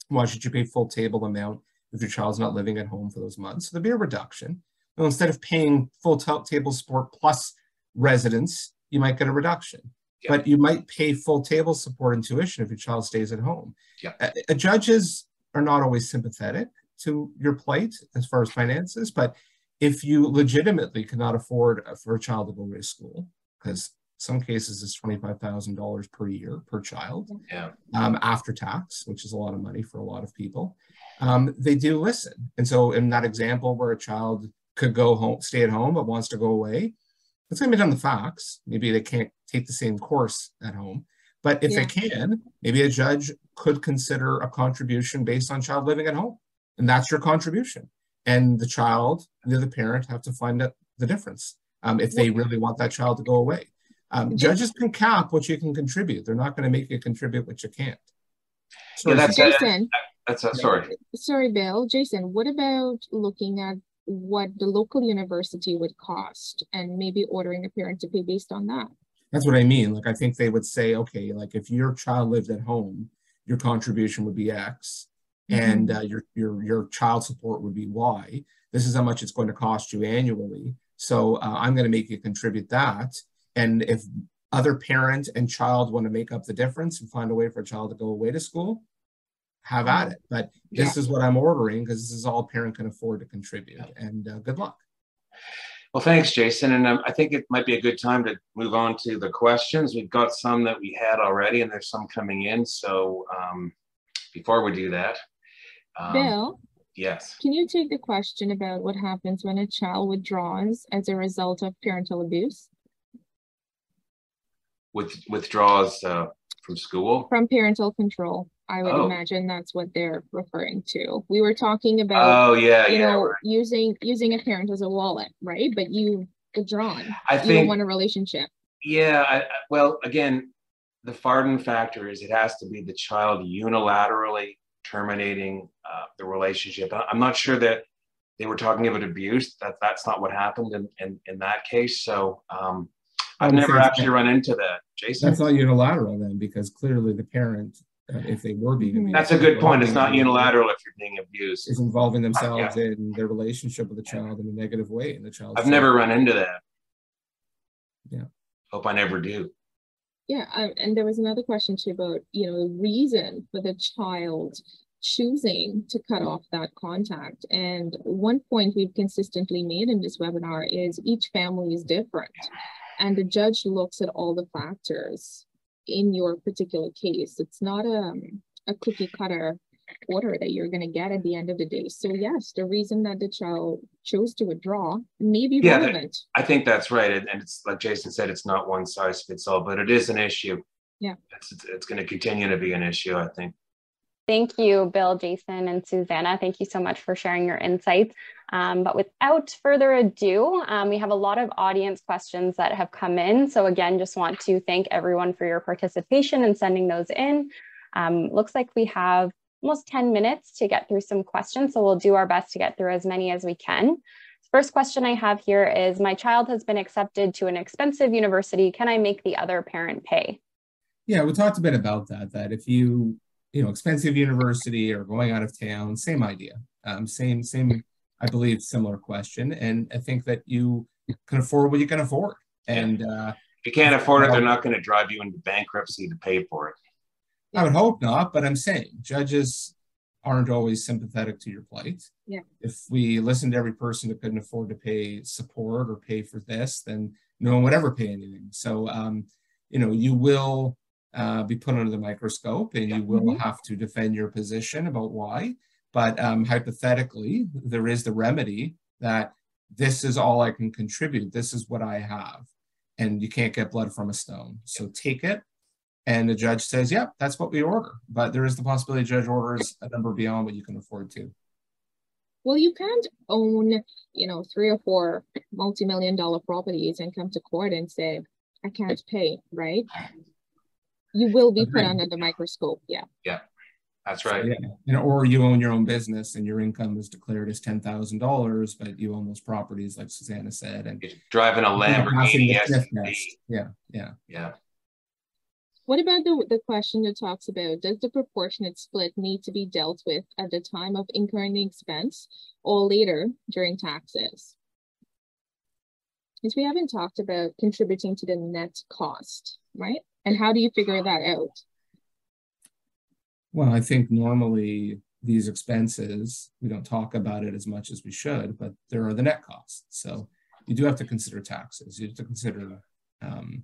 Why should you pay full table amount if your child's not living at home for those months? So there'd be a reduction. Well, instead of paying full table support plus residence, you might get a reduction. Yeah. But you might pay full table support and tuition if your child stays at home. Yeah. Uh, judges are not always sympathetic to your plight as far as finances, but if you legitimately cannot afford for a child to go to school, because some cases it's $25,000 per year per child yeah. um, after tax, which is a lot of money for a lot of people, um, they do listen. And so in that example where a child could go home, stay at home, but wants to go away, it's going to be on the facts. Maybe they can't take the same course at home. But if yeah. they can, maybe a judge could consider a contribution based on child living at home. And that's your contribution. And the child, the other parent have to find out the difference um, if they really want that child to go away. Um, judges can cap what you can contribute. They're not going to make you contribute what you can't. Sorry, yeah, that's Jason. that's a, sorry. Sorry, Bill. Jason, what about looking at what the local university would cost and maybe ordering a parent to pay based on that? That's what I mean. Like, I think they would say, okay, like if your child lived at home, your contribution would be X. and uh, your your your child support would be Y. This is how much it's going to cost you annually. So uh, I'm going to make you contribute that. And if other parent and child want to make up the difference and find a way for a child to go away to school, have at it. But this yeah. is what I'm ordering because this is all parent can afford to contribute. And uh, good luck. Well, thanks, Jason. And um, I think it might be a good time to move on to the questions. We've got some that we had already, and there's some coming in. So um, before we do that, um, Bill. Yes. Can you take the question about what happens when a child withdraws as a result of parental abuse? With withdraws uh, from school? From parental control. I would oh. imagine that's what they're referring to. We were talking about oh yeah, you yeah, know, right. using using a parent as a wallet, right? But you withdrawn. I think you don't want a relationship. Yeah, I, well, again, the Farden factor is it has to be the child unilaterally terminating uh, the relationship. I'm not sure that they were talking about abuse. That that's not what happened in in, in that case. So um, I've never actually run into that. Jason, that's not unilateral then, because clearly the parent uh, if they were being abused. That's a good point. It's not unilateral if you're being abused. Is involving themselves yeah. in their relationship with the child in a negative way, and the child. I've never run into that. Yeah. Hope I never do. Yeah, and there was another question too about you know the reason for the child choosing to cut mm-hmm. off that contact. And one point we've consistently made in this webinar is each family is different, and the judge looks at all the factors in your particular case. It's not a, a cookie cutter order that you're going to get at the end of the day. So yes, the reason that the child chose to withdraw may be yeah, relevant. I think that's right. And it's like Jason said, it's not one size fits all, but it is an issue. Yeah. It's, it's, it's going to continue to be an issue, I think. Thank you, Bill, Jason, and Susanna. Thank you so much for sharing your insights. Um, but without further ado, um, we have a lot of audience questions that have come in. So again, just want to thank everyone for your participation and sending those in. Um, looks like we have almost 10 minutes to get through some questions. So we'll do our best to get through as many as we can. First question I have here is, my child has been accepted to an expensive university. Can I make the other parent pay? Yeah, we talked a bit about that, that if you you know, expensive university or going out of town, same idea. Um, same, same, I believe, similar question. And I think that you can afford what you can afford. And uh, if you can't afford it, they're not going to drive you into bankruptcy to pay for it. I would hope not, but I'm saying judges aren't always sympathetic to your plight. Yeah. If we listen to every person that couldn't afford to pay support or pay for this, then no one would ever pay anything. So, um, you know, you will uh, be put under the microscope and you will mm-hmm. have to defend your position about why. But um, hypothetically, there is the remedy that this is all I can contribute. This is what I have. And you can't get blood from a stone. So take it and the judge says, "Yep, yeah, that's what we order." But there is the possibility the judge orders a number beyond what you can afford to. Well, you can't own, you know, three or four multi-million dollar properties and come to court and say, "I can't pay," right? You will be Agreed. put under the microscope. Yeah. Yeah. That's right. So, yeah. You know, or you own your own business and your income is declared as ten thousand dollars, but you own those properties, like Susanna said, and You're driving a Lamborghini. Yeah, yeah, yeah. What about the, the question that talks about does the proportionate split need to be dealt with at the time of incurring the expense or later during taxes? Because we haven't talked about contributing to the net cost, right? And how do you figure that out? Well, I think normally these expenses, we don't talk about it as much as we should, but there are the net costs. So you do have to consider taxes. You have to consider um,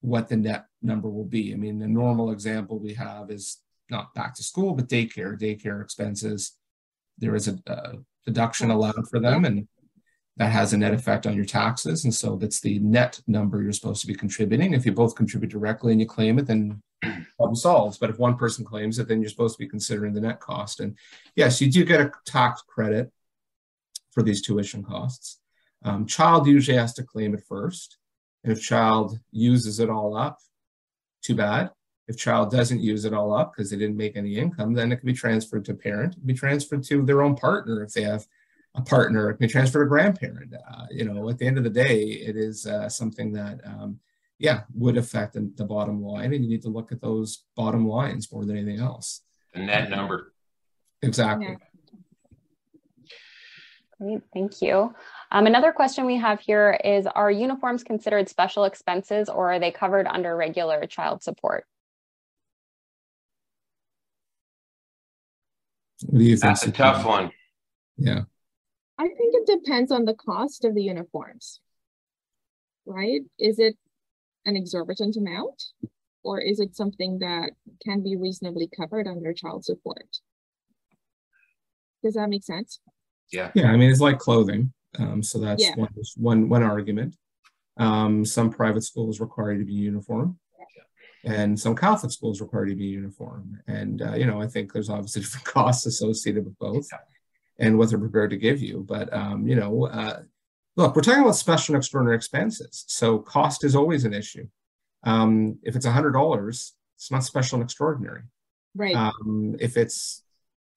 what the net number will be. I mean, the normal example we have is not back to school, but daycare, daycare expenses. There is a, a deduction allowed for them, and that has a net effect on your taxes. And so that's the net number you're supposed to be contributing. If you both contribute directly and you claim it, then problem solves. But if one person claims it, then you're supposed to be considering the net cost. And yes, you do get a tax credit for these tuition costs. Um, child usually has to claim it first. And if child uses it all up, too bad. If child doesn't use it all up because they didn't make any income, then it can be transferred to parent, it can be transferred to their own partner if they have a partner, it can be transferred to grandparent. Uh, you know, at the end of the day, it is uh, something that, um, yeah, would affect the, the, bottom line, and you need to look at those bottom lines more than anything else. The net number. Exactly. Yeah. Great, thank you. Um, another question we have here is, are uniforms considered special expenses or are they covered under regular child support? What do you think? That's a tough one. Yeah. I think it depends on the cost of the uniforms, right? Is it an exorbitant amount or is it something that can be reasonably covered under child support? Does that make sense? Yeah. Yeah. I mean, it's like clothing. Um, so that's yeah. one, one, one argument. Um, some private schools require you to be uniform, and some Catholic schools require you to be uniform. And uh, you know, I think there's obviously different costs associated with both, and what they're prepared to give you. But um, you know, uh, look, we're talking about special and extraordinary expenses, so cost is always an issue. Um, if it's a hundred dollars, it's not special and extraordinary. Right. Um, if it's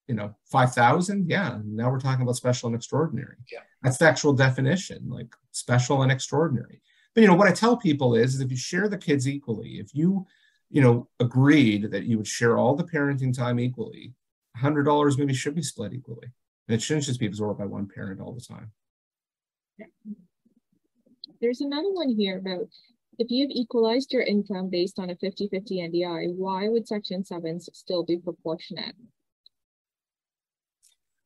you know, 5,000. Yeah. Now we're talking about special and extraordinary. Yeah. That's the actual definition, like special and extraordinary. But, you know, what I tell people is, is if you share the kids equally, if you, you know, agreed that you would share all the parenting time equally, $100 maybe should be split equally. And it shouldn't just be absorbed by one parent all the time. Yeah. There's another one here about if you've equalized your income based on a 50 50 NDI, why would Section 7 still be proportionate?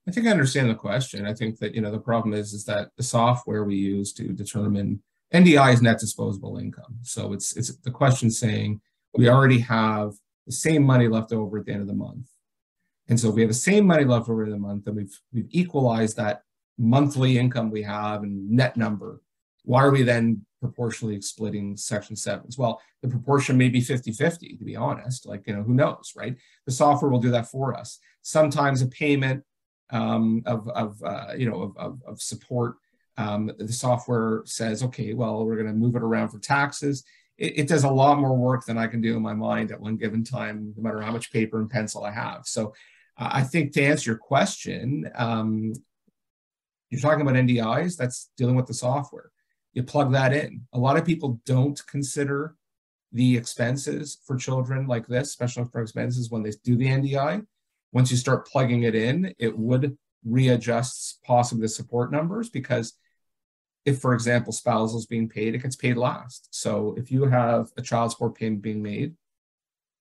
I think I understand the question. I think that you know the problem is is that the software we use to determine NDI is net disposable income. So it's it's the question saying we already have the same money left over at the end of the month. And so if we have the same money left over the month, and we've we've equalized that monthly income we have and net number. Why are we then proportionally splitting section sevens? Well, the proportion may be 50-50, to be honest. Like, you know, who knows, right? The software will do that for us. Sometimes a payment um, of, of uh, you know, of, of, of support. Um, the software says, okay, well, we're going to move it around for taxes. It, it, does a lot more work than I can do in my mind at one given time, no matter how much paper and pencil I have. So I think to answer your question, um, you're talking about NDIs, that's dealing with the software. You plug that in. A lot of people don't consider the expenses for children like this, special expenses, when they do the NDI once you start plugging it in, it would readjust possibly the support numbers because if, for example, spousal is being paid, it gets paid last. So if you have a child support payment being made,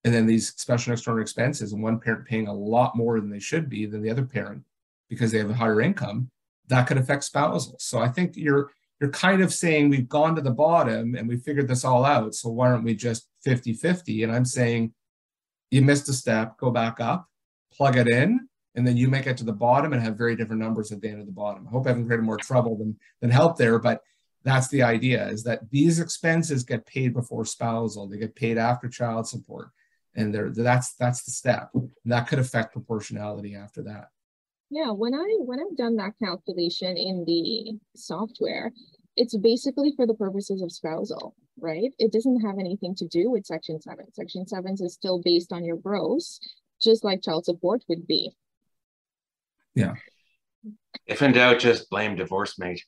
and then these special and extraordinary expenses, and one parent paying a lot more than they should be than the other parent because they have a higher income, that could affect spousal. So I think you're you're kind of saying we've gone to the bottom and we figured this all out. So why aren't we just 50-50? And I'm saying you missed a step, go back up plug it in, and then you make it to the bottom and have very different numbers at the end of the bottom. I hope I haven't created more trouble than, than help there, but that's the idea is that these expenses get paid before spousal they get paid after child support and there that's that's the step. That could affect proportionality after that. Yeah when i when i've done that calculation in the software it's basically for the purposes of spousal right? It doesn't have anything to do with section 7 section 7 is still based on your gross just like child support would be. Yeah. If in doubt just blame Divorcemate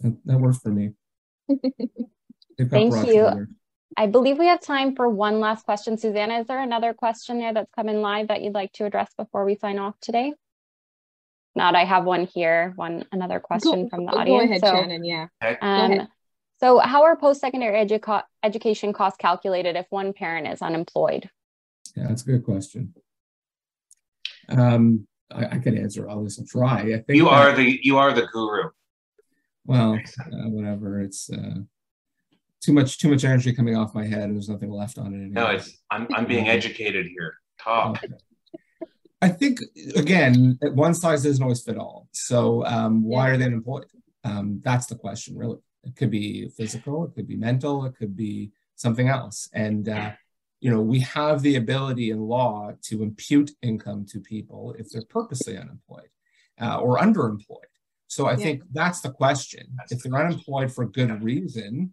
that, that works for me. Thank you. Together. I believe we have time for one last question. Susanna, is there another question there that's come in live that you'd like to address before we sign off today? Not, I have one here, one another question go, from the audience. Go ahead, so, Shannon, yeah. Um, so how are post-secondary edu education costs calculated if one parent is unemployed? Yeah, that's a good question. Um, I, I can answer all this and try. I think you are the you are the guru. Well, uh, whatever. It's uh, too much too much energy coming off my head, and there's nothing left on it anymore. No, it's I'm I'm being educated here. Talk. I think again, one size doesn't always fit all. So um, why are they unemployed? Um, that's the question, really. It could be physical, it could be mental, it could be something else. And uh, you know, we have the ability in law to impute income to people if they're purposely unemployed uh, or underemployed. So I yeah. think that's the question. That's if they're unemployed for good reason,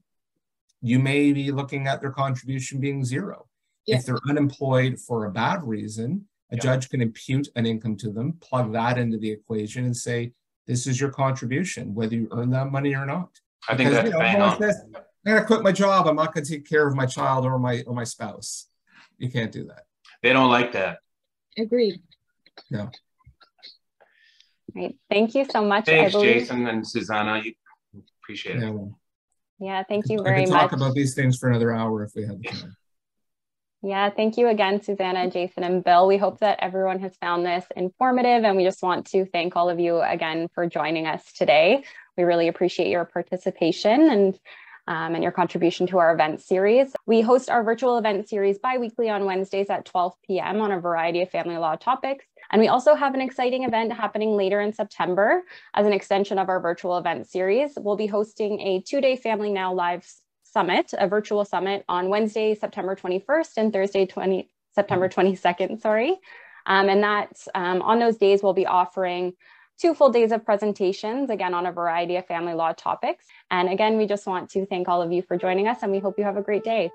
you may be looking at their contribution being zero. Yeah. If they're unemployed for a bad reason, a yeah. judge can impute an income to them, plug that into the equation, and say, "This is your contribution, whether you earn that money or not." I think because, that's you know, bang on. This, I'm gonna quit my job. I'm not gonna take care of my child or my or my spouse. You can't do that. They don't like that. Agreed. No. Great. Thank you so much. Thanks. Jason and Susanna. You appreciate it. Yeah, well, yeah thank you very I much. talk about these things for another hour if we had the time. Yeah, thank you again, Susanna, Jason, and Bill. We hope that everyone has found this informative, and we just want to thank all of you again for joining us today. We really appreciate your participation and um, and your contribution to our event series. We host our virtual event series bi-weekly on Wednesdays at 12 p.m. on a variety of family law topics. And we also have an exciting event happening later in September as an extension of our virtual event series. We'll be hosting a two-day Family Now Live Summit, a virtual summit on Wednesday, September 21st and Thursday, 20, September 22nd, sorry. Um, and that um, on those days, we'll be offering two full days of presentations, again, on a variety of family law topics. And again, we just want to thank all of you for joining us and we hope you have a great day.